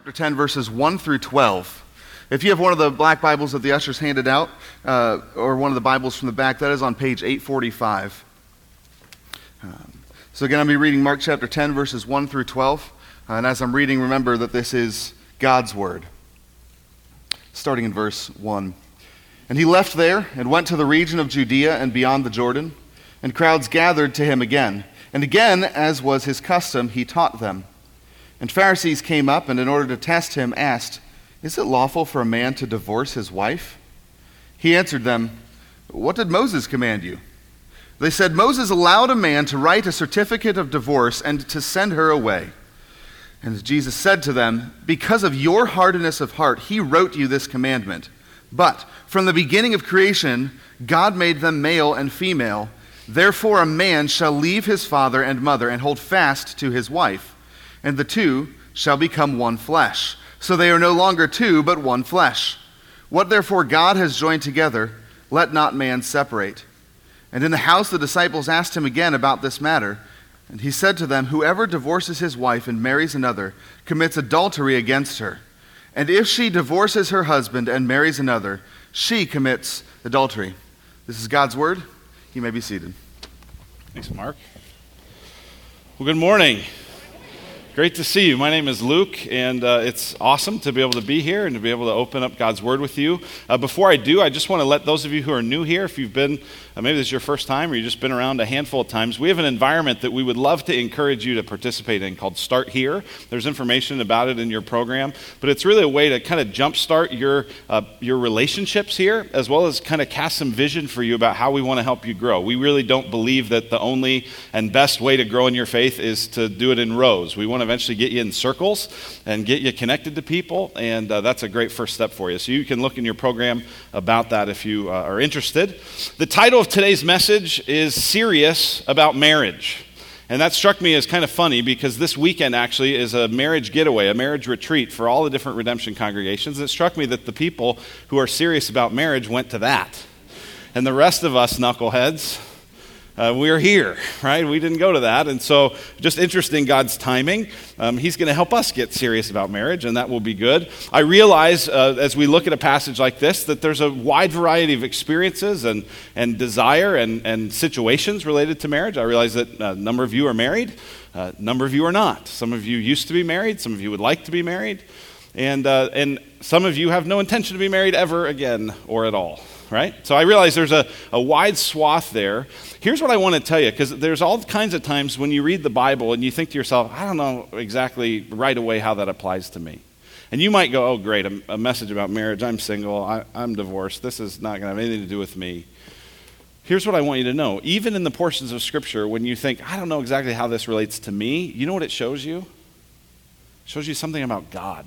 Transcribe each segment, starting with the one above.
chapter 10, verses 1 through 12. If you have one of the black Bibles that the ushers handed out, uh, or one of the Bibles from the back, that is on page 845. Um, so, again, to be reading Mark chapter 10, verses 1 through 12. Uh, and as I'm reading, remember that this is God's Word. Starting in verse 1. And he left there and went to the region of Judea and beyond the Jordan, and crowds gathered to him again. And again, as was his custom, he taught them. And Pharisees came up and, in order to test him, asked, Is it lawful for a man to divorce his wife? He answered them, What did Moses command you? They said, Moses allowed a man to write a certificate of divorce and to send her away. And Jesus said to them, Because of your hardness of heart, he wrote you this commandment. But from the beginning of creation, God made them male and female. Therefore, a man shall leave his father and mother and hold fast to his wife and the two shall become one flesh. So they are no longer two, but one flesh. What therefore God has joined together, let not man separate. And in the house the disciples asked him again about this matter. And he said to them, Whoever divorces his wife and marries another commits adultery against her. And if she divorces her husband and marries another, she commits adultery. This is God's word. You may be seated. Thanks, Mark. Well, good morning. Great to see you. My name is Luke, and uh, it's awesome to be able to be here and to be able to open up God's Word with you. Uh, before I do, I just want to let those of you who are new here, if you've been, uh, maybe this is your first time or you've just been around a handful of times, we have an environment that we would love to encourage you to participate in called Start Here. There's information about it in your program, but it's really a way to kind of jumpstart your, uh, your relationships here, as well as kind of cast some vision for you about how we want to help you grow. We really don't believe that the only and best way to grow in your faith is to do it in rows. We want to eventually get you in circles and get you connected to people, and uh, that's a great first step for you. So you can look in your program about that if you uh, are interested. The title of today's message is Serious About Marriage. And that struck me as kind of funny because this weekend actually is a marriage getaway, a marriage retreat for all the different redemption congregations. And it struck me that the people who are serious about marriage went to that. And the rest of us knuckleheads, uh, we're here, right? We didn't go to that. And so, just interesting God's timing. Um, he's going to help us get serious about marriage, and that will be good. I realize uh, as we look at a passage like this that there's a wide variety of experiences and, and desire and, and situations related to marriage. I realize that a number of you are married, a number of you are not. Some of you used to be married, some of you would like to be married, and, uh, and some of you have no intention to be married ever again or at all right? So I realize there's a, a wide swath there. Here's what I want to tell you, because there's all kinds of times when you read the Bible and you think to yourself, I don't know exactly right away how that applies to me. And you might go, oh, great, a, a message about marriage. I'm single. I, I'm divorced. This is not going to have anything to do with me. Here's what I want you to know. Even in the portions of Scripture, when you think, I don't know exactly how this relates to me, you know what it shows you? It shows you something about God.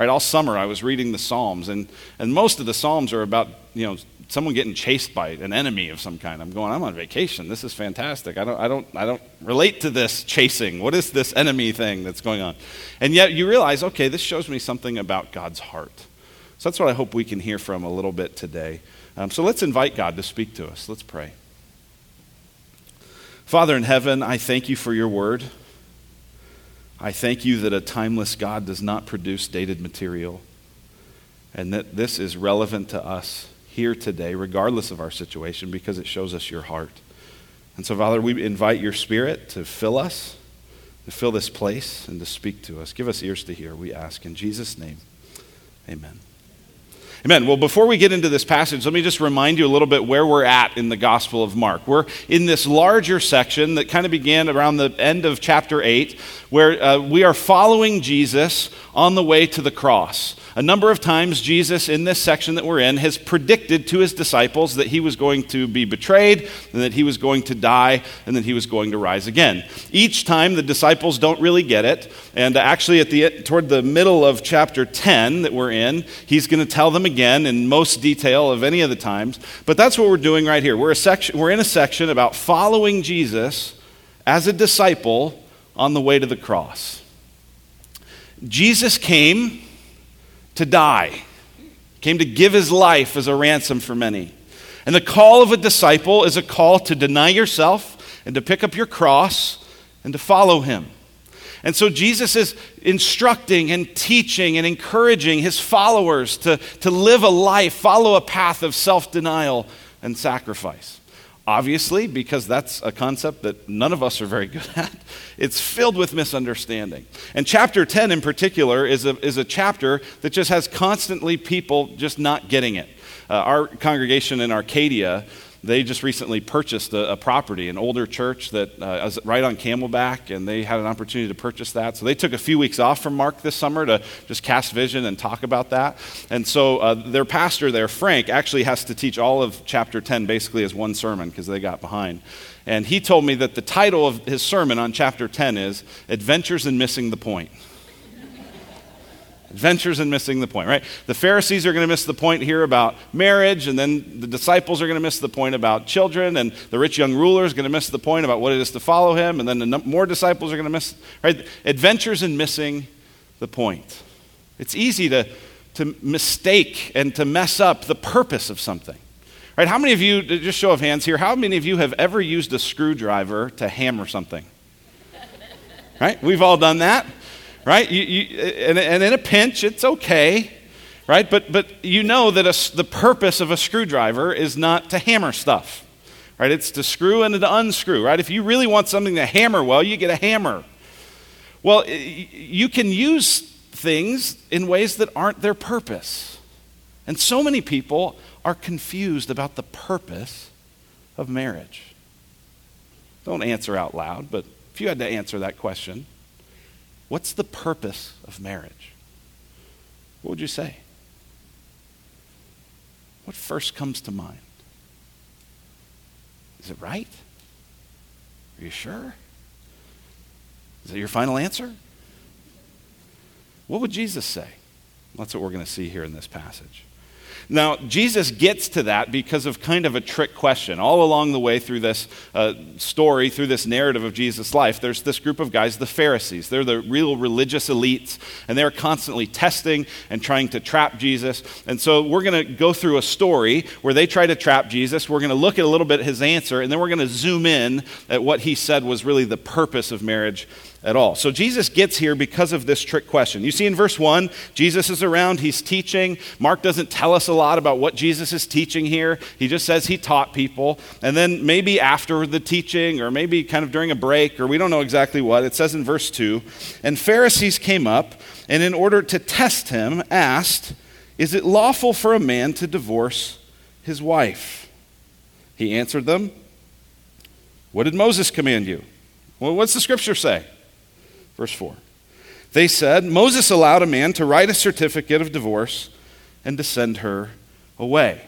Right, all summer I was reading the Psalms, and, and most of the Psalms are about you know someone getting chased by an enemy of some kind. I'm going, I'm on vacation. This is fantastic. I don't, I don't, I don't relate to this chasing. What is this enemy thing that's going on? And yet you realize, okay, this shows me something about God's heart. So that's what I hope we can hear from a little bit today. Um, so let's invite God to speak to us. Let's pray. Father in heaven, I thank you for your word. I thank you that a timeless God does not produce dated material, and that this is relevant to us here today, regardless of our situation, because it shows us your heart. And so, Father, we invite your Spirit to fill us, to fill this place, and to speak to us. Give us ears to hear, we ask. In Jesus' name, amen. Amen. Well, before we get into this passage, let me just remind you a little bit where we're at in the Gospel of Mark. We're in this larger section that kind of began around the end of chapter 8, where uh, we are following Jesus on the way to the cross. A number of times, Jesus, in this section that we're in, has predicted to his disciples that he was going to be betrayed, and that he was going to die, and that he was going to rise again. Each time, the disciples don't really get it. And actually, at the, toward the middle of chapter 10 that we're in, he's going to tell them again in most detail of any of the times. But that's what we're doing right here. We're, a section, we're in a section about following Jesus as a disciple on the way to the cross. Jesus came to die, came to give his life as a ransom for many. And the call of a disciple is a call to deny yourself and to pick up your cross and to follow him. And so Jesus is instructing and teaching and encouraging his followers to, to live a life, follow a path of self denial and sacrifice. Obviously, because that's a concept that none of us are very good at, it's filled with misunderstanding. And chapter 10 in particular is a, is a chapter that just has constantly people just not getting it. Uh, our congregation in Arcadia they just recently purchased a, a property, an older church that uh, was right on Camelback, and they had an opportunity to purchase that. So they took a few weeks off from Mark this summer to just cast vision and talk about that. And so uh, their pastor there, Frank, actually has to teach all of chapter 10 basically as one sermon because they got behind. And he told me that the title of his sermon on chapter 10 is Adventures in Missing the Point. Adventures in missing the point, right? The Pharisees are going to miss the point here about marriage, and then the disciples are going to miss the point about children, and the rich young ruler is going to miss the point about what it is to follow him, and then the more disciples are going to miss, right? Adventures in missing the point. It's easy to, to mistake and to mess up the purpose of something. Right? How many of you, just show of hands here, how many of you have ever used a screwdriver to hammer something? Right? We've all done that right? You, you, and, and, in a pinch, it's okay, right? But, but you know that a, the purpose of a screwdriver is not to hammer stuff, right? It's to screw and to unscrew, right? If you really want something to hammer well, you get a hammer. Well, you can use things in ways that aren't their purpose. And so many people are confused about the purpose of marriage. Don't answer out loud, but if you had to answer that question, What's the purpose of marriage? What would you say? What first comes to mind? Is it right? Are you sure? Is that your final answer? What would Jesus say? That's what we're going to see here in this passage. Now, Jesus gets to that because of kind of a trick question. All along the way through this uh, story, through this narrative of Jesus' life, there's this group of guys, the Pharisees. They're the real religious elites, and they're constantly testing and trying to trap Jesus. And so we're going to go through a story where they try to trap Jesus. We're going to look at a little bit his answer, and then we're going to zoom in at what he said was really the purpose of marriage at all. So Jesus gets here because of this trick question. You see in verse 1, Jesus is around, he's teaching. Mark doesn't tell us a lot about what Jesus is teaching here. He just says he taught people. And then maybe after the teaching, or maybe kind of during a break, or we don't know exactly what, it says in verse 2 And Pharisees came up, and in order to test him, asked, Is it lawful for a man to divorce his wife? He answered them, What did Moses command you? Well, what's the scripture say? Verse 4. They said, Moses allowed a man to write a certificate of divorce and to send her away.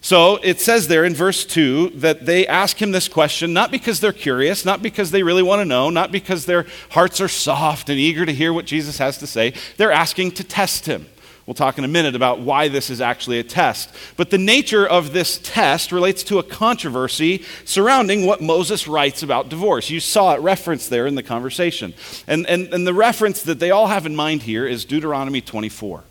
So it says there in verse 2 that they ask him this question not because they're curious, not because they really want to know, not because their hearts are soft and eager to hear what Jesus has to say. They're asking to test him. We'll talk in a minute about why this is actually a test. But the nature of this test relates to a controversy surrounding what Moses writes about divorce. You saw it referenced there in the conversation. And, and, and the reference that they all have in mind here is Deuteronomy 24.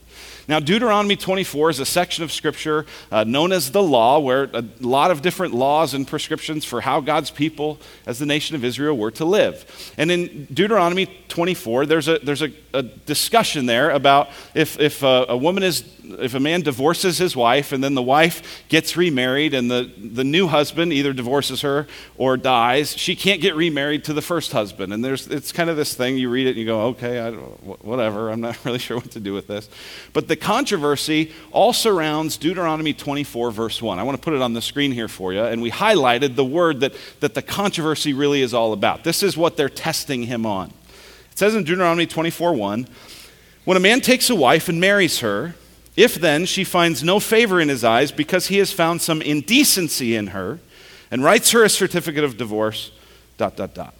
Now, Deuteronomy 24 is a section of Scripture uh, known as the law, where a lot of different laws and prescriptions for how God's people, as the nation of Israel, were to live. And in Deuteronomy 24, there's a, there's a, a discussion there about if, if a, a woman is if a man divorces his wife and then the wife gets remarried and the, the new husband either divorces her or dies, she can't get remarried to the first husband. And there's, it's kind of this thing, you read it and you go, okay, I, whatever, I'm not really sure what to do with this. But the controversy all surrounds Deuteronomy 24, verse 1. I want to put it on the screen here for you. And we highlighted the word that, that the controversy really is all about. This is what they're testing him on. It says in Deuteronomy 24, 1, when a man takes a wife and marries her, if then she finds no favor in his eyes because he has found some indecency in her and writes her a certificate of divorce, dot, dot, dot.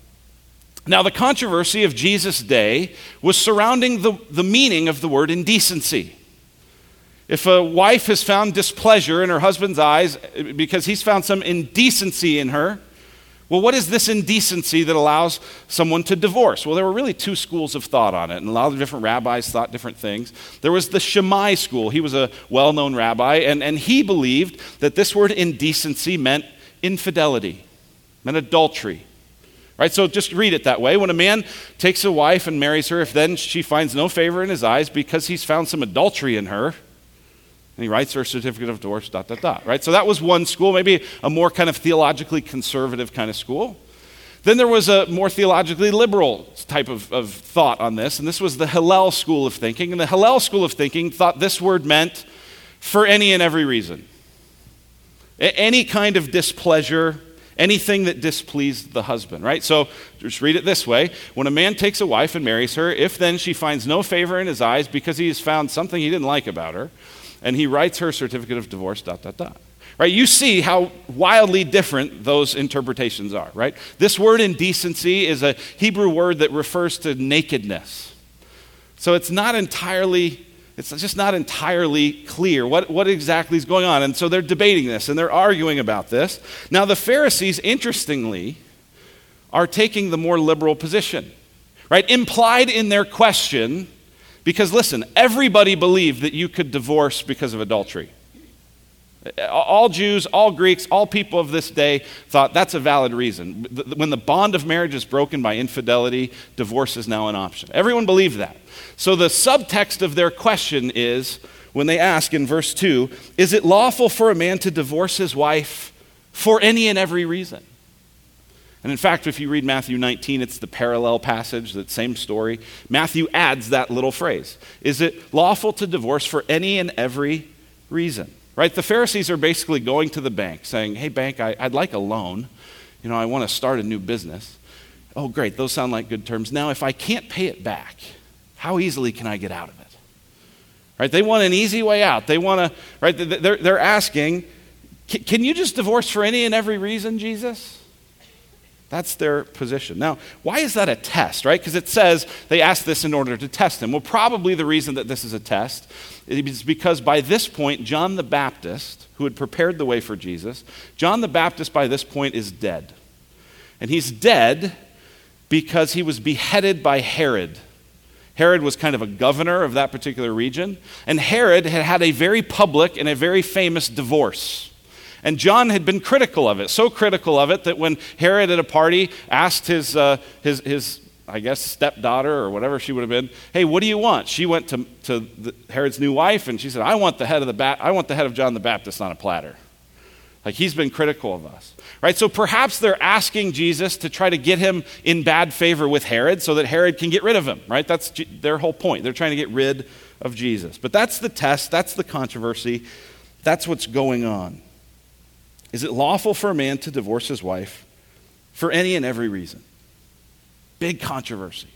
Now, the controversy of Jesus' day was surrounding the, the meaning of the word indecency. If a wife has found displeasure in her husband's eyes eh, because he's found some indecency in her, well, what is this indecency that allows someone to divorce? Well, there were really two schools of thought on it, and a lot of different rabbis thought different things. There was the Shammai school. He was a well known rabbi, and, and he believed that this word indecency meant infidelity, meant adultery, Right? So just read it that way. When a man takes a wife and marries her, if then she finds no favor in his eyes because he's found some adultery in her, and he writes her a certificate of divorce, dot, dot, dot. Right? So that was one school, maybe a more kind of theologically conservative kind of school. Then there was a more theologically liberal type of, of thought on this, and this was the Hillel school of thinking. And the Hillel school of thinking thought this word meant for any and every reason. Any kind of displeasure, anything that displeased the husband, right? So just read it this way When a man takes a wife and marries her, if then she finds no favor in his eyes because he has found something he didn't like about her, and he writes her certificate of divorce, dot, dot, dot. Right? You see how wildly different those interpretations are, right? This word indecency is a Hebrew word that refers to nakedness. So it's not entirely it's just not entirely clear what, what exactly is going on. And so they're debating this and they're arguing about this. Now, the Pharisees, interestingly, are taking the more liberal position, right? Implied in their question, because listen, everybody believed that you could divorce because of adultery. All Jews, all Greeks, all people of this day thought that's a valid reason. When the bond of marriage is broken by infidelity, divorce is now an option. Everyone believed that. So the subtext of their question is when they ask in verse 2 Is it lawful for a man to divorce his wife for any and every reason? And in fact, if you read Matthew 19, it's the parallel passage, that same story. Matthew adds that little phrase Is it lawful to divorce for any and every reason? Right? The Pharisees are basically going to the bank saying, Hey, bank, I, would like a loan. You know, I want to start a new business. Oh, great, those sound like good terms. Now, if I can't pay it back, how easily can I get out of it? Right? They want an easy way out. They want to, right? They're, they're asking, can you just divorce for any and every reason, Jesus? That's their position. Now, why is that a test, right? Because it says they asked this in order to test him. Well, probably the reason that this is a test is because by this point, John the Baptist, who had prepared the way for Jesus, John the Baptist by this point is dead. And he's dead because he was beheaded by Herod Herod was kind of a governor of that particular region. And Herod had had a very public and a very famous divorce. And John had been critical of it, so critical of it that when Herod at a party asked his, uh, his, his I guess, stepdaughter or whatever she would have been, hey, what do you want? She went to, to the, Herod's new wife and she said, I want, the head of the ba- I want the head of John the Baptist on a platter. Like he's been critical of us. Right? So perhaps they're asking Jesus to try to get him in bad favor with Herod so that Herod can get rid of him, right? That's their whole point. They're trying to get rid of Jesus. But that's the test, that's the controversy. That's what's going on. Is it lawful for a man to divorce his wife for any and every reason? Big controversy.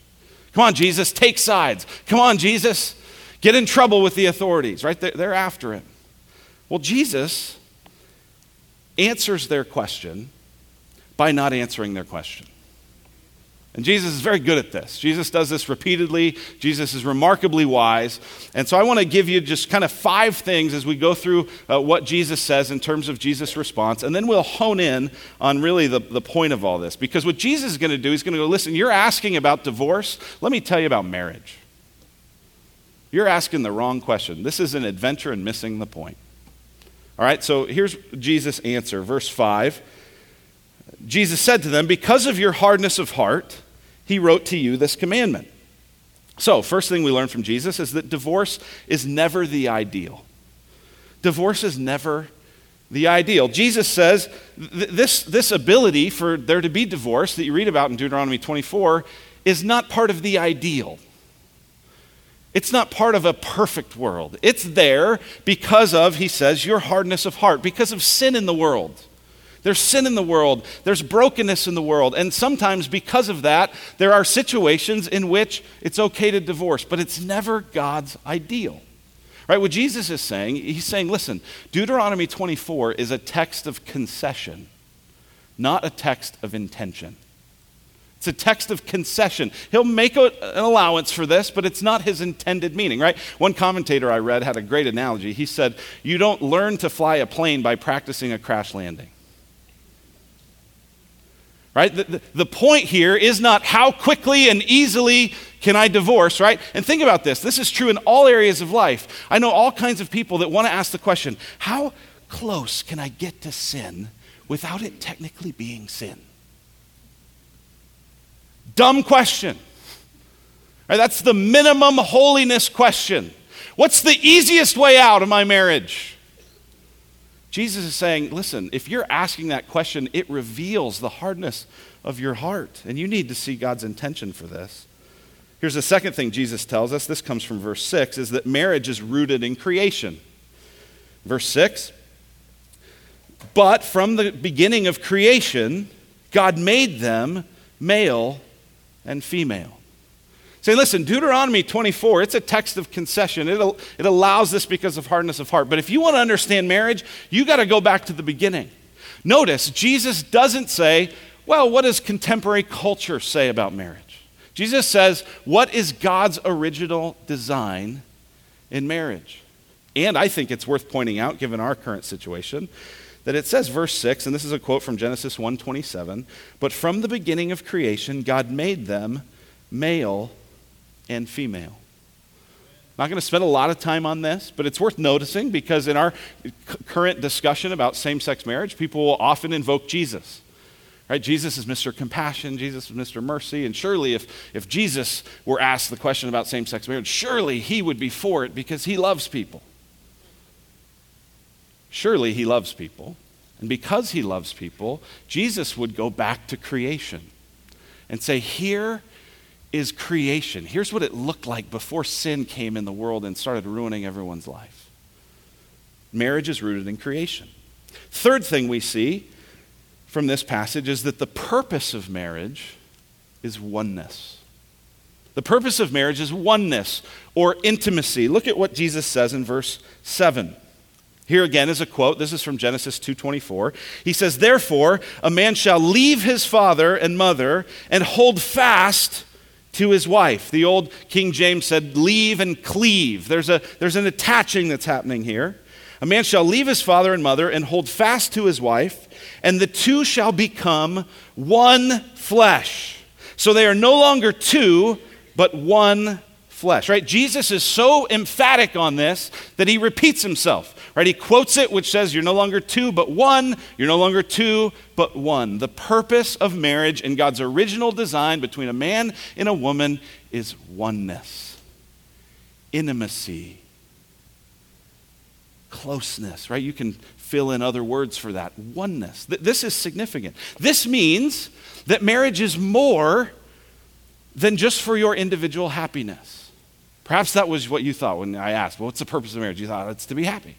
Come on, Jesus, take sides. Come on, Jesus, get in trouble with the authorities, right? They're, they're after him. Well, Jesus answers their question by not answering their question. And Jesus is very good at this. Jesus does this repeatedly. Jesus is remarkably wise. And so I want to give you just kind of five things as we go through uh, what Jesus says in terms of Jesus' response. And then we'll hone in on really the, the point of all this. Because what Jesus is going to do, he's going to go, listen, you're asking about divorce. Let me tell you about marriage. You're asking the wrong question. This is an adventure and missing the point. All right, so here's Jesus' answer. Verse 5. Jesus said to them, Because of your hardness of heart, he wrote to you this commandment. So, first thing we learn from Jesus is that divorce is never the ideal. Divorce is never the ideal. Jesus says th- this, this ability for there to be divorce that you read about in Deuteronomy 24 is not part of the ideal. It's not part of a perfect world. It's there because of, he says, your hardness of heart, because of sin in the world. There's sin in the world, there's brokenness in the world, and sometimes because of that, there are situations in which it's okay to divorce, but it's never God's ideal. Right? What Jesus is saying, he's saying, listen, Deuteronomy 24 is a text of concession, not a text of intention. It's a text of concession. He'll make a, an allowance for this, but it's not his intended meaning, right? One commentator I read had a great analogy. He said, You don't learn to fly a plane by practicing a crash landing. Right? The, the, the point here is not how quickly and easily can I divorce, right? And think about this. This is true in all areas of life. I know all kinds of people that want to ask the question how close can I get to sin without it technically being sin? Dumb question. Right, that's the minimum holiness question. What's the easiest way out of my marriage? Jesus is saying, listen, if you're asking that question, it reveals the hardness of your heart. And you need to see God's intention for this. Here's the second thing Jesus tells us. This comes from verse 6 is that marriage is rooted in creation. Verse 6 But from the beginning of creation, God made them male and female. Say, listen, Deuteronomy 24, it's a text of concession. It, it allows this because of hardness of heart. But if you want to understand marriage, you got to go back to the beginning. Notice, Jesus doesn't say, well, what does contemporary culture say about marriage? Jesus says, what is God's original design in marriage? And I think it's worth pointing out, given our current situation, that it says verse 6 and this is a quote from genesis 1.27 but from the beginning of creation god made them male and female. Not going to spend a lot of time on this but it's worth noticing because in our current discussion about same-sex marriage people will often invoke jesus. Right? Jesus is mr compassion jesus is mr mercy and surely if, if jesus were asked the question about same-sex marriage surely he would be for it because he loves people. Surely he loves people. And because he loves people, Jesus would go back to creation and say, Here is creation. Here's what it looked like before sin came in the world and started ruining everyone's life. Marriage is rooted in creation. Third thing we see from this passage is that the purpose of marriage is oneness. The purpose of marriage is oneness or intimacy. Look at what Jesus says in verse 7. Here again is a quote. This is from Genesis 2:24. He says, "Therefore, a man shall leave his father and mother and hold fast to his wife." The old King James said, "leave and cleave." There's a there's an attaching that's happening here. A man shall leave his father and mother and hold fast to his wife, and the two shall become one flesh. So they are no longer two, but one flesh, right? Jesus is so emphatic on this that he repeats himself. Right? He quotes it, which says, You're no longer two, but one. You're no longer two, but one. The purpose of marriage in God's original design between a man and a woman is oneness, intimacy, closeness, right? You can fill in other words for that. Oneness. This is significant. This means that marriage is more than just for your individual happiness. Perhaps that was what you thought when I asked, well, what's the purpose of marriage? You thought it's to be happy.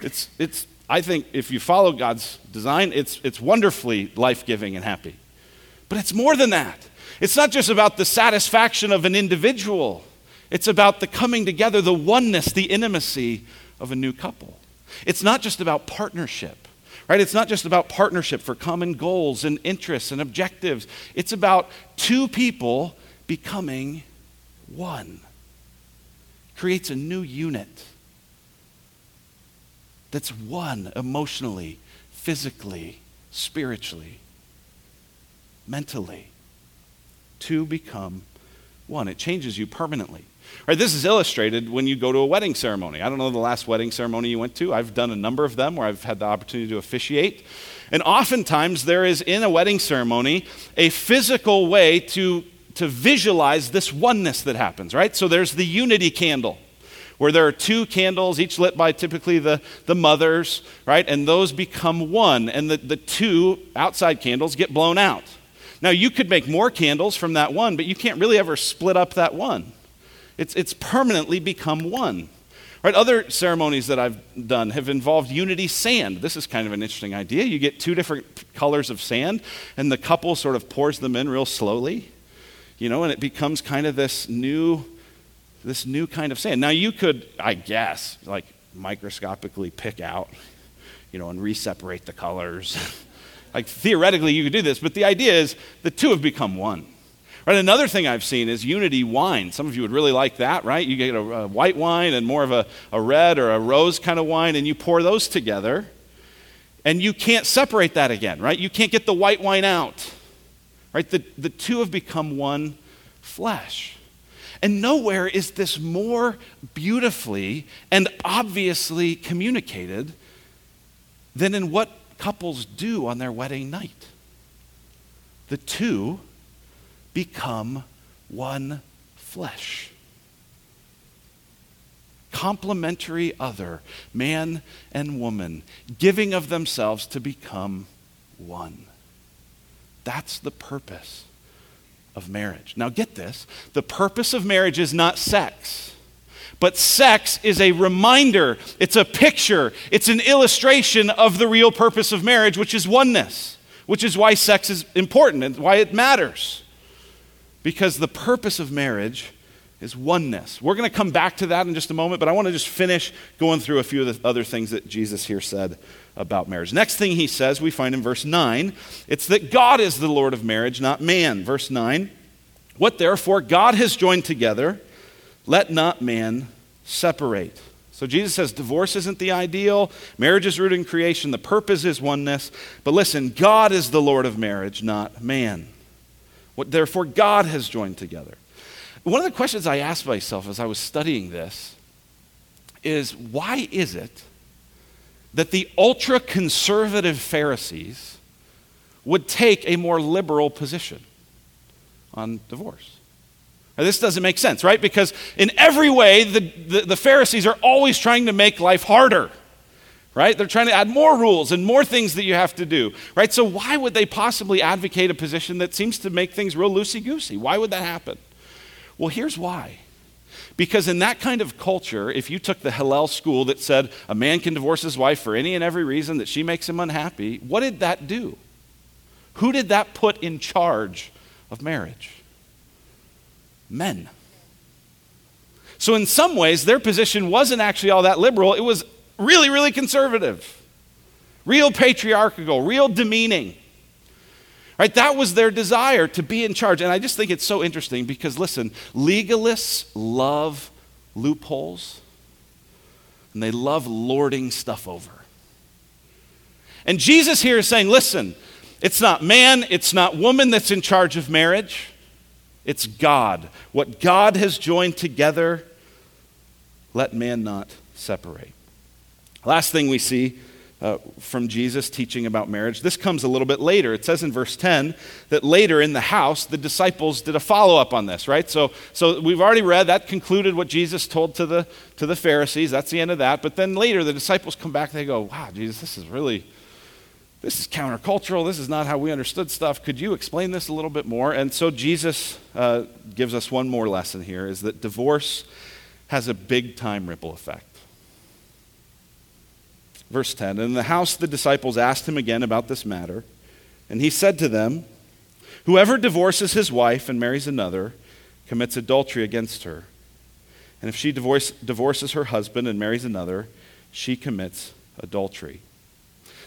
It's, it's, I think if you follow God's design, it's, it's wonderfully life giving and happy. But it's more than that. It's not just about the satisfaction of an individual, it's about the coming together, the oneness, the intimacy of a new couple. It's not just about partnership, right? It's not just about partnership for common goals and interests and objectives. It's about two people becoming one. Creates a new unit that's one emotionally, physically, spiritually, mentally. Two become one. It changes you permanently. Right, this is illustrated when you go to a wedding ceremony. I don't know the last wedding ceremony you went to. I've done a number of them where I've had the opportunity to officiate. And oftentimes there is in a wedding ceremony a physical way to, to visualize this oneness that happens, right? So there's the unity candle where there are two candles, each lit by typically the, the mothers, right? And those become one, and the, the two outside candles get blown out. Now, you could make more candles from that one, but you can't really ever split up that one. It's, it's permanently become one. Right, other ceremonies that I've done have involved unity sand. This is kind of an interesting idea. You get two different colors of sand, and the couple sort of pours them in real slowly, you know, and it becomes kind of this new this new kind of sand. Now, you could, I guess, like microscopically pick out, you know, and reseparate the colors. like theoretically, you could do this, but the idea is the two have become one. Right, another thing I've seen is unity wine. Some of you would really like that, right? You get a, a white wine and more of a, a red or a rose kind of wine, and you pour those together, and you can't separate that again, right? You can't get the white wine out, right? The, the two have become one flesh. And nowhere is this more beautifully and obviously communicated than in what couples do on their wedding night. The two become one flesh. Complementary other, man and woman, giving of themselves to become one. That's the purpose of marriage. Now, get this the purpose of marriage is not sex. But sex is a reminder, it's a picture, it's an illustration of the real purpose of marriage, which is oneness, which is why sex is important and why it matters. Because the purpose of marriage is oneness. We're going to come back to that in just a moment, but I want to just finish going through a few of the other things that Jesus here said about marriage. Next thing he says, we find in verse 9, it's that God is the Lord of marriage, not man. Verse 9, what therefore God has joined together, let not man separate. So Jesus says divorce isn't the ideal. Marriage is rooted in creation. The purpose is oneness. But listen, God is the Lord of marriage, not man. What therefore God has joined together. One of the questions I asked myself as I was studying this is why is it that the ultra conservative Pharisees would take a more liberal position on divorce? Now, this doesn't make sense, right? Because in every way, the, the, the, Pharisees are always trying to make life harder, right? They're trying to add more rules and more things that you have to do, right? So, why would they possibly advocate a position that seems to make things real loosey goosey? Why would that happen? Well, here's why. Because in that kind of culture, if you took the Hillel school that said a man can divorce his wife for any and every reason that she makes him unhappy, what did that do? Who did that put in charge of marriage? men. So, in some ways, their position wasn't actually all that liberal. It was really, really conservative, real patriarchal, real demeaning. Right? That was their desire to be in charge. And I just think it's so interesting because, listen, legalists love loopholes and they love lording stuff over. And Jesus here is saying, listen, it's not man, it's not woman that's in charge of marriage. It's God. What God has joined together, let man not separate. Last thing we see uh, from Jesus teaching about marriage, this comes a little bit later. It says in verse 10 that later in the house, the disciples did a follow up on this, right? So, so we've already read that concluded what Jesus told to the, to the Pharisees. That's the end of that. But then later, the disciples come back they go, wow, Jesus, this is really this is countercultural. This is not how we understood stuff. Could you explain this a little bit more? And so Jesus uh, gives us one more lesson here is that divorce has a big time ripple effect. Verse 10 In the house, the disciples asked him again about this matter, and he said to them, Whoever divorces his wife and marries another commits adultery against her. And if she divorce, divorces her husband and marries another, she commits adultery.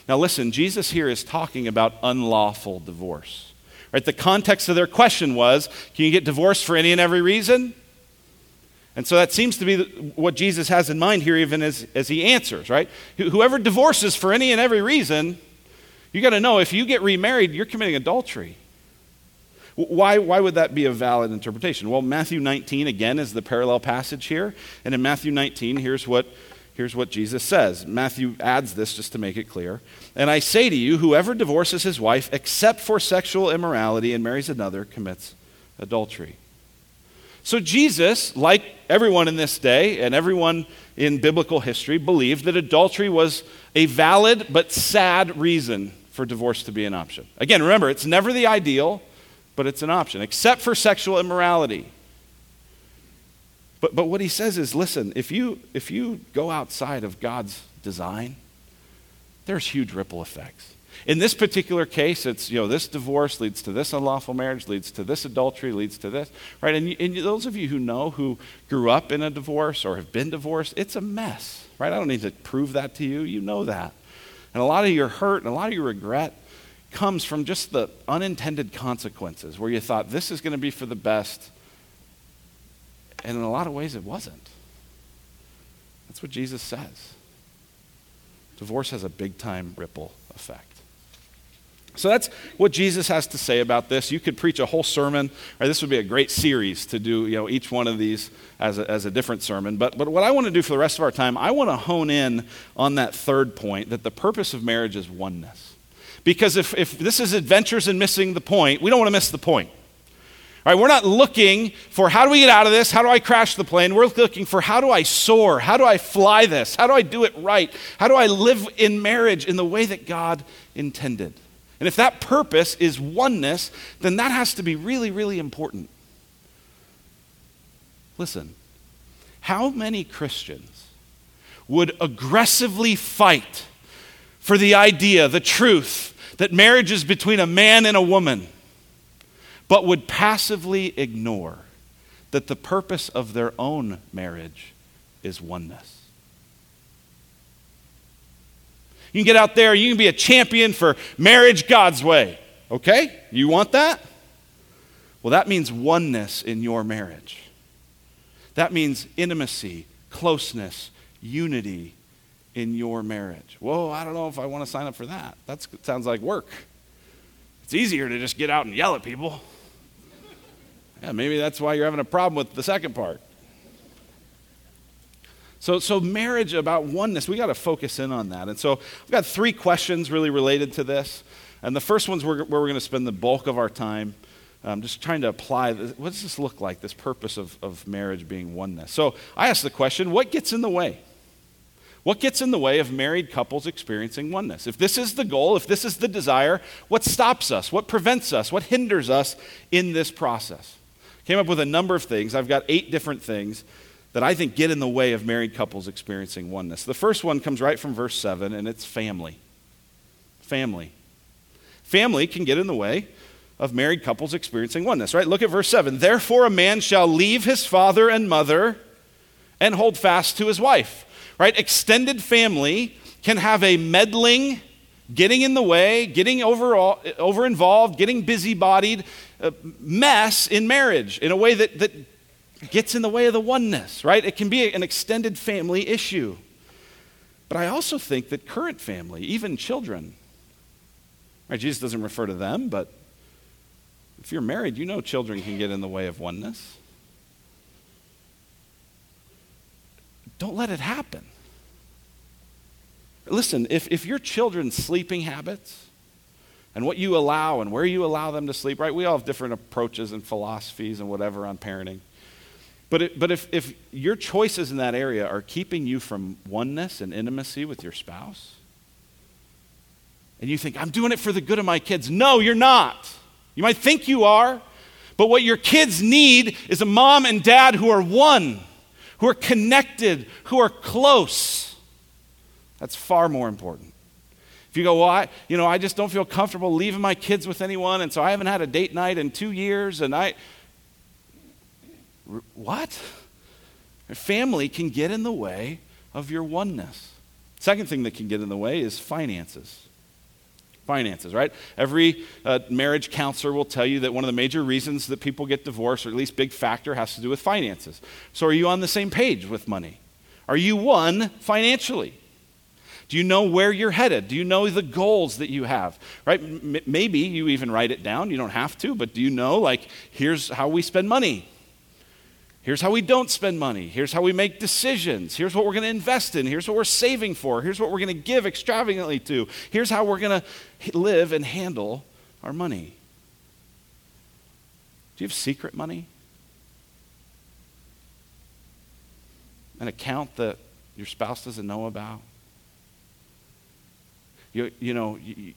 Now, listen, Jesus here is talking about unlawful divorce. Right? The context of their question was can you get divorced for any and every reason? And so that seems to be what Jesus has in mind here, even as, as he answers, right? Whoever divorces for any and every reason, you got to know if you get remarried, you're committing adultery. Why, why would that be a valid interpretation? Well, Matthew 19, again, is the parallel passage here. And in Matthew 19, here's what Here's what Jesus says. Matthew adds this just to make it clear. And I say to you, whoever divorces his wife except for sexual immorality and marries another commits adultery. So Jesus, like everyone in this day and everyone in biblical history, believed that adultery was a valid but sad reason for divorce to be an option. Again, remember, it's never the ideal, but it's an option, except for sexual immorality. But, but what he says is listen, if you, if you go outside of God's design, there's huge ripple effects. In this particular case, it's, you know, this divorce leads to this unlawful marriage, leads to this adultery, leads to this, right? And, and those of you who know who grew up in a divorce or have been divorced, it's a mess, right? I don't need to prove that to you. You know that. And a lot of your hurt and a lot of your regret comes from just the unintended consequences where you thought this is going to be for the best and in a lot of ways, it wasn't. That's what Jesus says. Divorce has a big time ripple effect. So that's what Jesus has to say about this. You could preach a whole sermon, or this would be a great series to do, you know, each one of these as a, as a different sermon. But, but what I want to do for the rest of our time, I want to hone in on that third point that the purpose of marriage is oneness. Because if, if this is adventures and missing the point, we don't want to miss the point. Right? We're not looking for how do we get out of this? How do I crash the plane? We're looking for how do I soar? How do I fly this? How do I do it right? How do I live in marriage in the way that God intended? And if that purpose is oneness, then that has to be really, really important. Listen, how many Christians would aggressively fight for the idea, the truth, that marriage is between a man and a woman? but would passively ignore that the purpose of their own marriage is oneness. You can get out there, you can be a champion for marriage God's way. Okay? You want that? Well, that means oneness in your marriage. That means intimacy, closeness, unity in your marriage. Whoa, I don't know if I want to sign up for that. That sounds like work. It's easier to just get out and yell at people. Yeah, maybe that's why you're having a problem with the second part. So, so marriage about oneness, we got to focus in on that. And so I've got three questions really related to this. And the first one's where, where we're going to spend the bulk of our time. Um, just trying to apply this. what does this look like, this purpose of, of marriage being oneness? So I ask the question what gets in the way? What gets in the way of married couples experiencing oneness? If this is the goal, if this is the desire, what stops us? What prevents us? What hinders us in this process? Came up with a number of things. I've got eight different things that I think get in the way of married couples experiencing oneness. The first one comes right from verse 7, and it's family. Family. Family can get in the way of married couples experiencing oneness, right? Look at verse 7. Therefore, a man shall leave his father and mother and hold fast to his wife, right? Extended family can have a meddling, getting in the way, getting over, over involved, getting busybodied uh, mess in marriage in a way that, that gets in the way of the oneness, right? It can be an extended family issue. But I also think that current family, even children, right? Jesus doesn't refer to them, but if you're married, you know children can get in the way of oneness. Don't let it happen. Listen, if, if your children's sleeping habits and what you allow and where you allow them to sleep, right? We all have different approaches and philosophies and whatever on parenting. But, it, but if, if your choices in that area are keeping you from oneness and intimacy with your spouse, and you think, I'm doing it for the good of my kids. No, you're not. You might think you are, but what your kids need is a mom and dad who are one, who are connected, who are close. That's far more important. If you go, well, I, you know, I just don't feel comfortable leaving my kids with anyone, and so I haven't had a date night in two years, and I. What? Family can get in the way of your oneness. Second thing that can get in the way is finances. Finances, right? Every uh, marriage counselor will tell you that one of the major reasons that people get divorced, or at least big factor, has to do with finances. So, are you on the same page with money? Are you one financially? Do you know where you're headed? Do you know the goals that you have? Right? M- maybe you even write it down. You don't have to, but do you know, like, here's how we spend money? Here's how we don't spend money. Here's how we make decisions. Here's what we're going to invest in. Here's what we're saving for. Here's what we're going to give extravagantly to. Here's how we're going to live and handle our money. Do you have secret money? An account that your spouse doesn't know about? you, you know, you,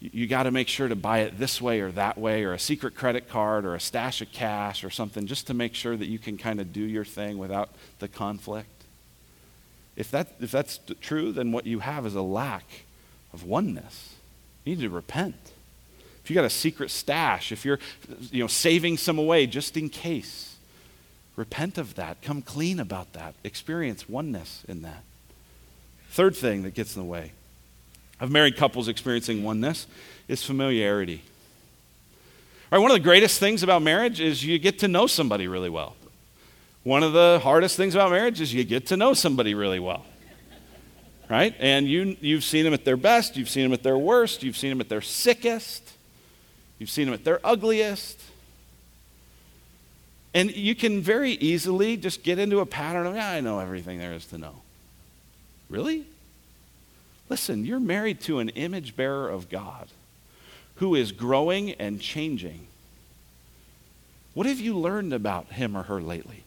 you got to make sure to buy it this way or that way, or a secret credit card or a stash of cash or something, just to make sure that you can kind of do your thing without the conflict. If, that, if that's true, then what you have is a lack of oneness. You need to repent. If you got a secret stash, if you're you know, saving some away just in case, repent of that. Come clean about that. Experience oneness in that. Third thing that gets in the way of married couples experiencing oneness is familiarity. Right, one of the greatest things about marriage is you get to know somebody really well. One of the hardest things about marriage is you get to know somebody really well. Right? And you, you've seen them at their best, you've seen them at their worst, you've seen them at their sickest, you've seen them at their ugliest. And you can very easily just get into a pattern of, yeah, I know everything there is to know. Really? Listen, you're married to an image bearer of God who is growing and changing. What have you learned about him or her lately?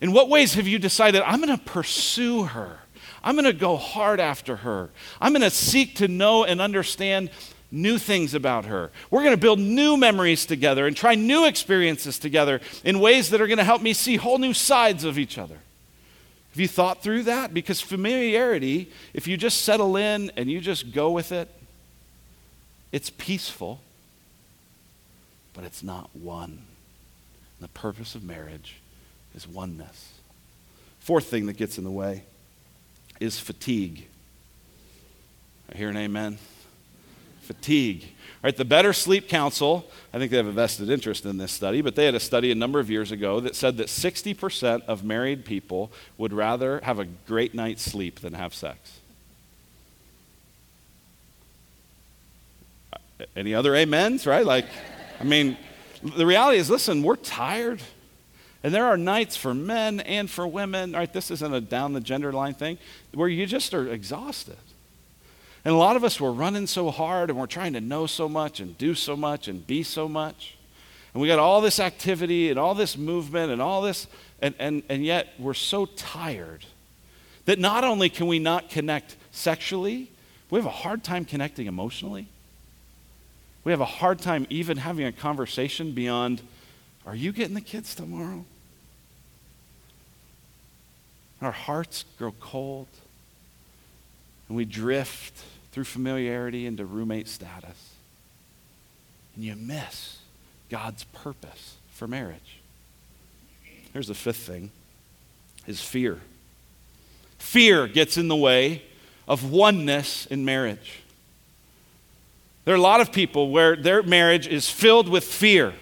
In what ways have you decided, I'm going to pursue her? I'm going to go hard after her. I'm going to seek to know and understand new things about her. We're going to build new memories together and try new experiences together in ways that are going to help me see whole new sides of each other. Have you thought through that? Because familiarity, if you just settle in and you just go with it, it's peaceful, but it's not one. And the purpose of marriage is oneness. Fourth thing that gets in the way is fatigue. I hear an amen. Fatigue. Right, the Better Sleep Council, I think they have a vested interest in this study, but they had a study a number of years ago that said that 60% of married people would rather have a great night's sleep than have sex. Any other amens, right? Like, I mean, the reality is listen, we're tired. And there are nights for men and for women, right? This isn't a down the gender line thing, where you just are exhausted. And a lot of us, we're running so hard and we're trying to know so much and do so much and be so much. And we got all this activity and all this movement and all this, and, and, and yet we're so tired that not only can we not connect sexually, we have a hard time connecting emotionally. We have a hard time even having a conversation beyond are you getting the kids tomorrow? Our hearts grow cold, and we drift through familiarity into roommate status. And you miss God's purpose for marriage. Here's the fifth thing is fear. Fear gets in the way of oneness in marriage. There are a lot of people where their marriage is filled with fear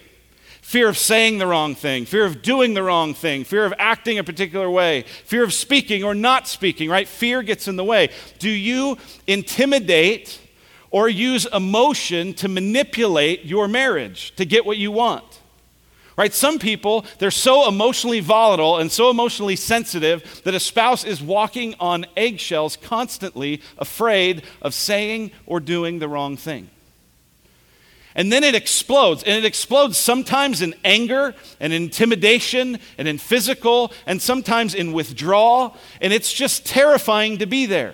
fear of saying the wrong thing, fear of doing the wrong thing, fear of acting a particular way, fear of speaking or not speaking, right? Fear gets in the way. Do you intimidate or use emotion to manipulate your marriage to get what you want? Right? Some people, they're so emotionally volatile and so emotionally sensitive that a spouse is walking on eggshells constantly, afraid of saying or doing the wrong thing. And then it explodes. And it explodes sometimes in anger and intimidation and in physical and sometimes in withdrawal. And it's just terrifying to be there.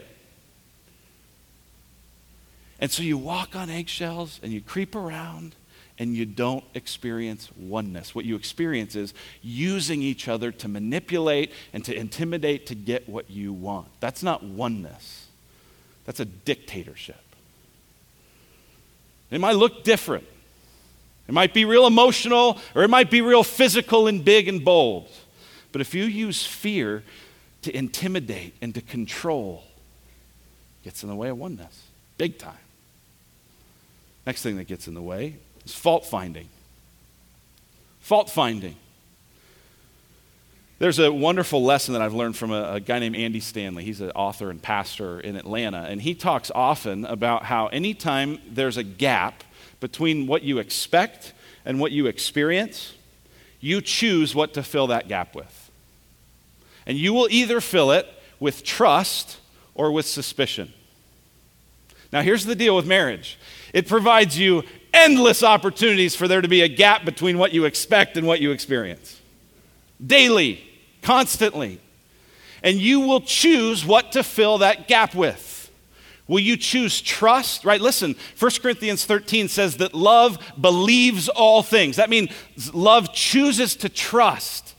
And so you walk on eggshells and you creep around and you don't experience oneness. What you experience is using each other to manipulate and to intimidate to get what you want. That's not oneness, that's a dictatorship. It might look different. It might be real emotional or it might be real physical and big and bold. But if you use fear to intimidate and to control, it gets in the way of oneness. Big time. Next thing that gets in the way is fault finding. Fault finding. There's a wonderful lesson that I've learned from a, a, guy named Andy Stanley. He's an author and pastor in Atlanta. And he talks often about how anytime there's a gap between what you expect and what you experience, you choose what to fill that gap with. And you will either fill it with trust or with suspicion. Now, here's the deal with marriage it provides you endless opportunities for there to be a gap between what you expect and what you experience. Daily constantly. And you will choose what to fill that gap with. Will you choose trust? Right? Listen, 1 Corinthians 13 says that love believes all things. That means love chooses to trust,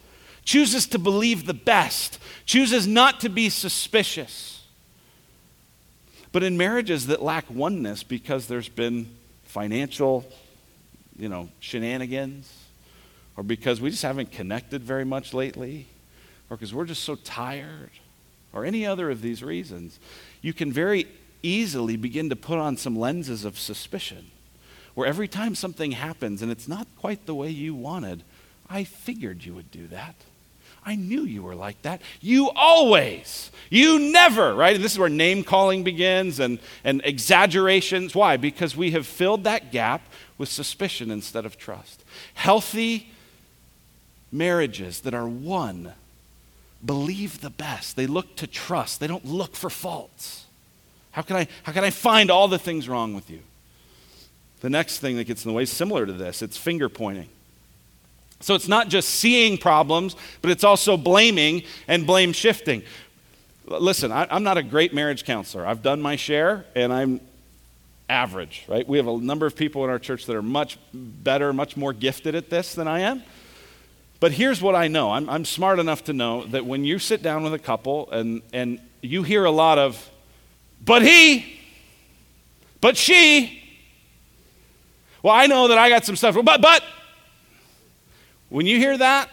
chooses to believe the best, chooses not to be suspicious. But in marriages that lack oneness because there's been financial, you know, shenanigans, or because we just haven't connected very much lately, or because we're just so tired, or any other of these reasons, you can very easily begin to put on some lenses of suspicion. Where every time something happens and it's not quite the way you wanted, I figured you would do that. I knew you were like that. You always, you never, right? And this is where name calling begins and, and exaggerations. Why? Because we have filled that gap with suspicion instead of trust. Healthy marriages that are one believe the best. They look to trust, they don't look for faults. How can I, how can I find all the things wrong with you? the next thing that gets in the way is similar to this it's finger pointing. So it's not just seeing problems, but it's also blaming and blame shifting. Listen, I, am not a great marriage counselor. I've done my share, and I'm average, right? We have a number of people in our church that are much better, much more gifted at this than I am. But here's what I know I'm, I'm smart enough to know that when you sit down with a couple and, and you hear a lot of, but he, but she, well, I know that I got some stuff, but, but, when you hear that,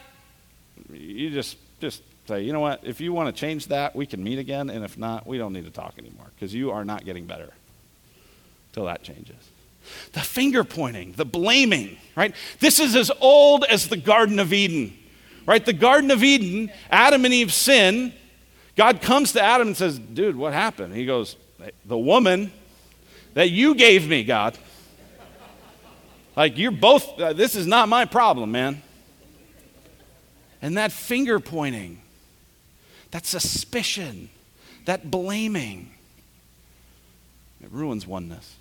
you just, just say, you know what, if you want to change that, we can meet again, and if not, we don't need to talk anymore because you are not getting better till that changes. The finger pointing, the blaming, right? This is as old as the Garden of Eden, right? The Garden of Eden, Adam and Eve sin. God comes to Adam and says, Dude, what happened? He goes, The woman that you gave me, God. Like, you're both, uh, this is not my problem, man. And that finger pointing, that suspicion, that blaming, it ruins oneness.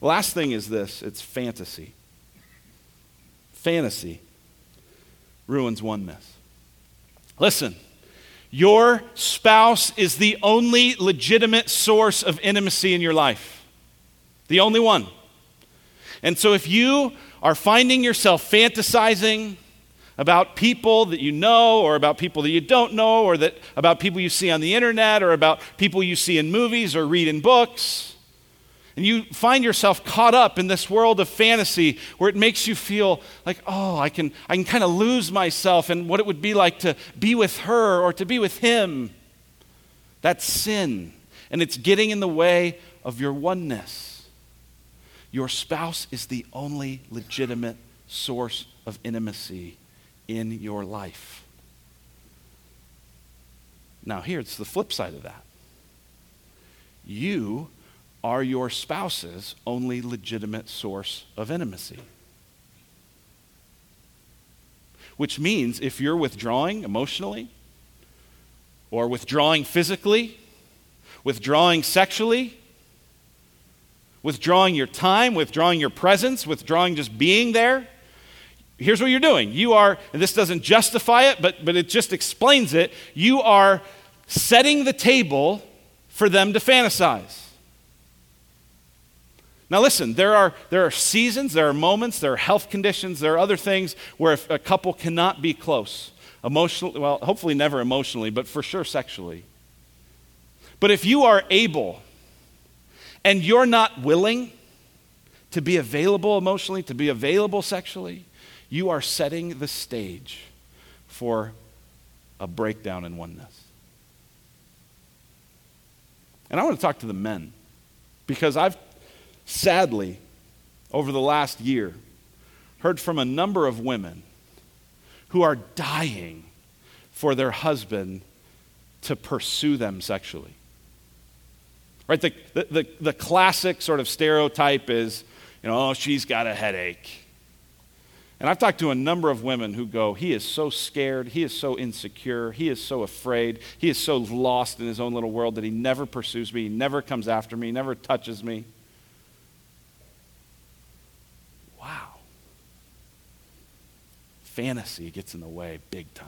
Last thing is this it's fantasy. Fantasy ruins oneness. Listen, your spouse is the only legitimate source of intimacy in your life, the only one. And so if you are finding yourself fantasizing, about people that you know or about people that you don't know or that about people you see on the internet or about people you see in movies or read in books and you find yourself caught up in this world of fantasy where it makes you feel like, oh, I can, I can kind of lose myself and what it would be like to be with her or to be with him. That's sin. And it's getting in the way of your oneness. Your spouse is the only legitimate source of intimacy in your life. Now, here's the flip side of that. You are your spouse's only legitimate source of intimacy. Which means if you're withdrawing emotionally, or withdrawing physically, withdrawing sexually, withdrawing your time, withdrawing your presence, withdrawing just being there, here's what you're doing. You are, and this doesn't justify it, but, but it just explains it. You are setting the table for them to fantasize. Now, listen, there are, there are seasons, there are moments, there are health conditions, there are other things where if a couple cannot be close. Emotionally, well, hopefully never emotionally, but for sure sexually. But if you are able and you're not willing to be available emotionally, to be available sexually, you are setting the stage for a breakdown in oneness. And I want to talk to the men because I've sadly, over the last year, heard from a number of women who are dying for their husband to pursue them sexually. Right? The, the, the, classic sort of stereotype is, you know, oh, she's got a headache. And I've talked to a number of women who go, he is so scared, he is so insecure, he is so afraid, he is so lost in his own little world that he never pursues me, he never comes after me, he never touches me. Fantasy gets in the way big time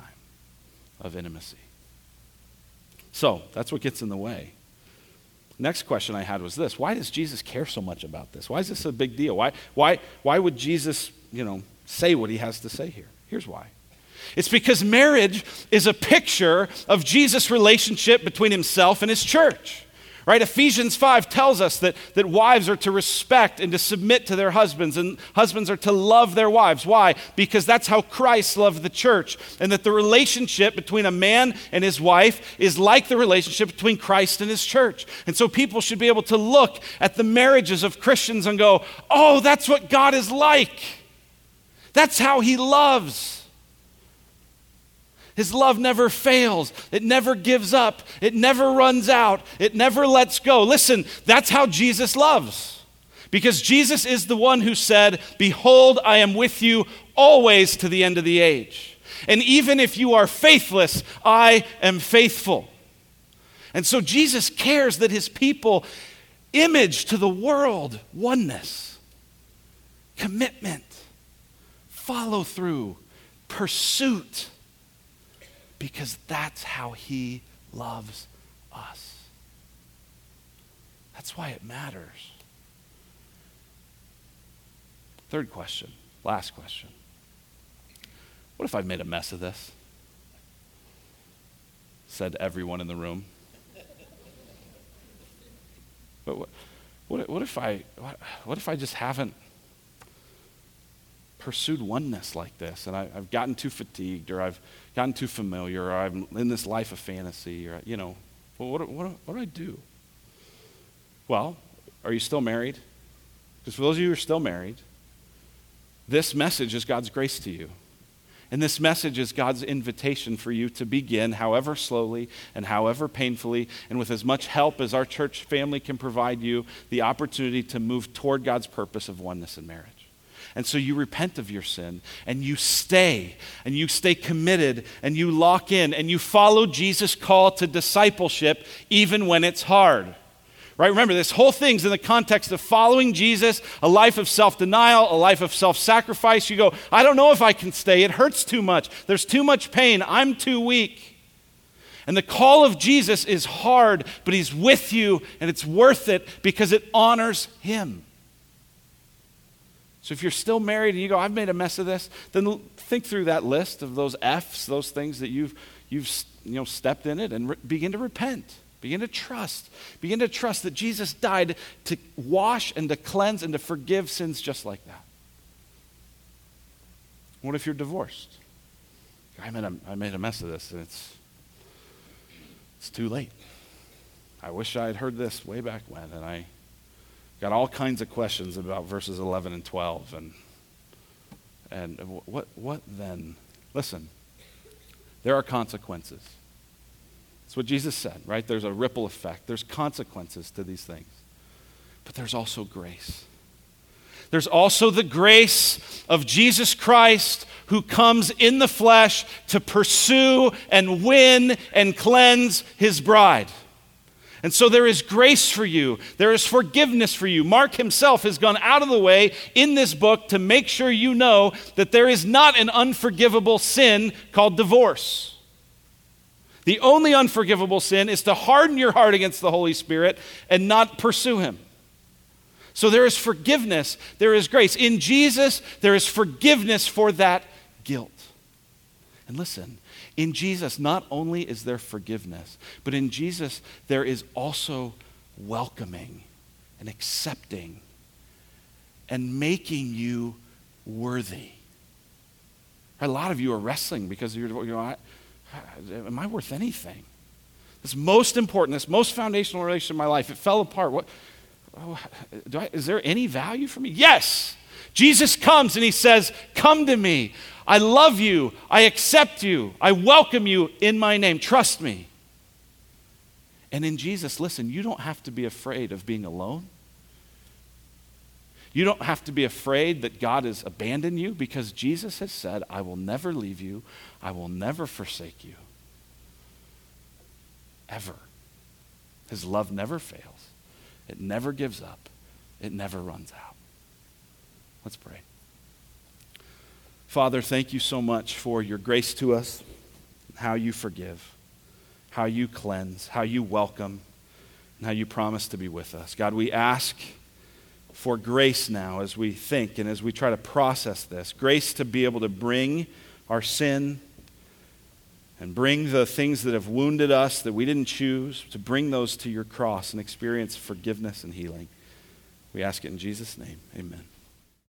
of intimacy. So that's what gets in the way. Next question I had was this Why does Jesus care so much about this? Why is this a big deal? Why, why, why would Jesus, you know, say what he has to say here? Here's why. It's because marriage is a picture of Jesus' relationship between himself and his church. Right? Ephesians 5 tells us that, that wives are to respect and to submit to their husbands, and husbands are to love their wives. Why? Because that's how Christ loved the church, and that the relationship between a man and his wife is like the relationship between Christ and his church. And so people should be able to look at the marriages of Christians and go, oh, that's what God is like. That's how he loves. His love never fails. It never gives up. It never runs out. It never lets go. Listen, that's how Jesus loves. Because Jesus is the one who said, Behold, I am with you always to the end of the age. And even if you are faithless, I am faithful. And so Jesus cares that his people image to the world oneness. commitment, follow through, pursuit, because that's how He loves us. That's why it matters. Third question, last question. What if I've made a mess of this? Said everyone in the room. But what, what, what if I what, what, if I just haven't pursued oneness like this and I, have gotten too fatigued or I've gotten too familiar or I'm in this life of fantasy or you know well, what, what, what do I do? Well, are you still married? Because for those of you who are still married, this message is God's grace to you. And this message is God's invitation for you to begin, however slowly and however painfully, and with as much help as our church family can provide you, the opportunity to move toward God's purpose of oneness in marriage. And so you repent of your sin and you stay and you stay committed and you lock in and you follow Jesus' call to discipleship even when it's hard. Right? Remember, this whole thing's in the context of following Jesus, a life of self denial, a life of self sacrifice. You go, I don't know if I can stay. It hurts too much. There's too much pain. I'm too weak. And the call of Jesus is hard, but He's with you, and it's worth it because it honors Him. So if you're still married and you go, I've made a mess of this, then think through that list of those F's, those things that you've, you've you know, stepped in it, and re- begin to repent. Begin to trust. Begin to trust that Jesus died to wash and to cleanse and to forgive sins just like that. What if you're divorced? I made a, I made a mess of this and it's, it's too late. I wish I had heard this way back when, and I got all kinds of questions about verses 11 and 12. And, and what, what then? Listen, there are consequences. That's what Jesus said, right? There's a ripple effect, there's consequences to these things. But there's also grace. There's also the grace of Jesus Christ who comes in the flesh to pursue and win and cleanse his bride. And so there is grace for you. There is forgiveness for you. Mark himself has gone out of the way in this book to make sure you know that there is not an unforgivable sin called divorce. The only unforgivable sin is to harden your heart against the Holy Spirit and not pursue Him. So there is forgiveness, there is grace. In Jesus, there is forgiveness for that guilt. And listen, in Jesus, not only is there forgiveness, but in Jesus, there is also welcoming and accepting and making you worthy. A lot of you are wrestling because you're, you know, am I worth anything? This most important, this most foundational relation in my life, it fell apart. What, oh, I, is there any value for me? Yes. Jesus comes and he says, Come to me. I love you. I accept you. I welcome you in my name. Trust me. And in Jesus, listen, you don't have to be afraid of being alone. You don't have to be afraid that God has abandoned you because Jesus has said, I will never leave you, I will never forsake you. Ever. His love never fails, it never gives up, it never runs out. Let's pray. Father, thank you so much for your grace to us, how you forgive, how you cleanse, how you welcome, and how you promise to be with us. God, we ask for grace now as we think and as we try to process this. Grace to be able to bring our sin and bring the things that have wounded us that we didn't choose, to bring those to your cross and experience forgiveness and healing. We ask it in Jesus' name. Amen.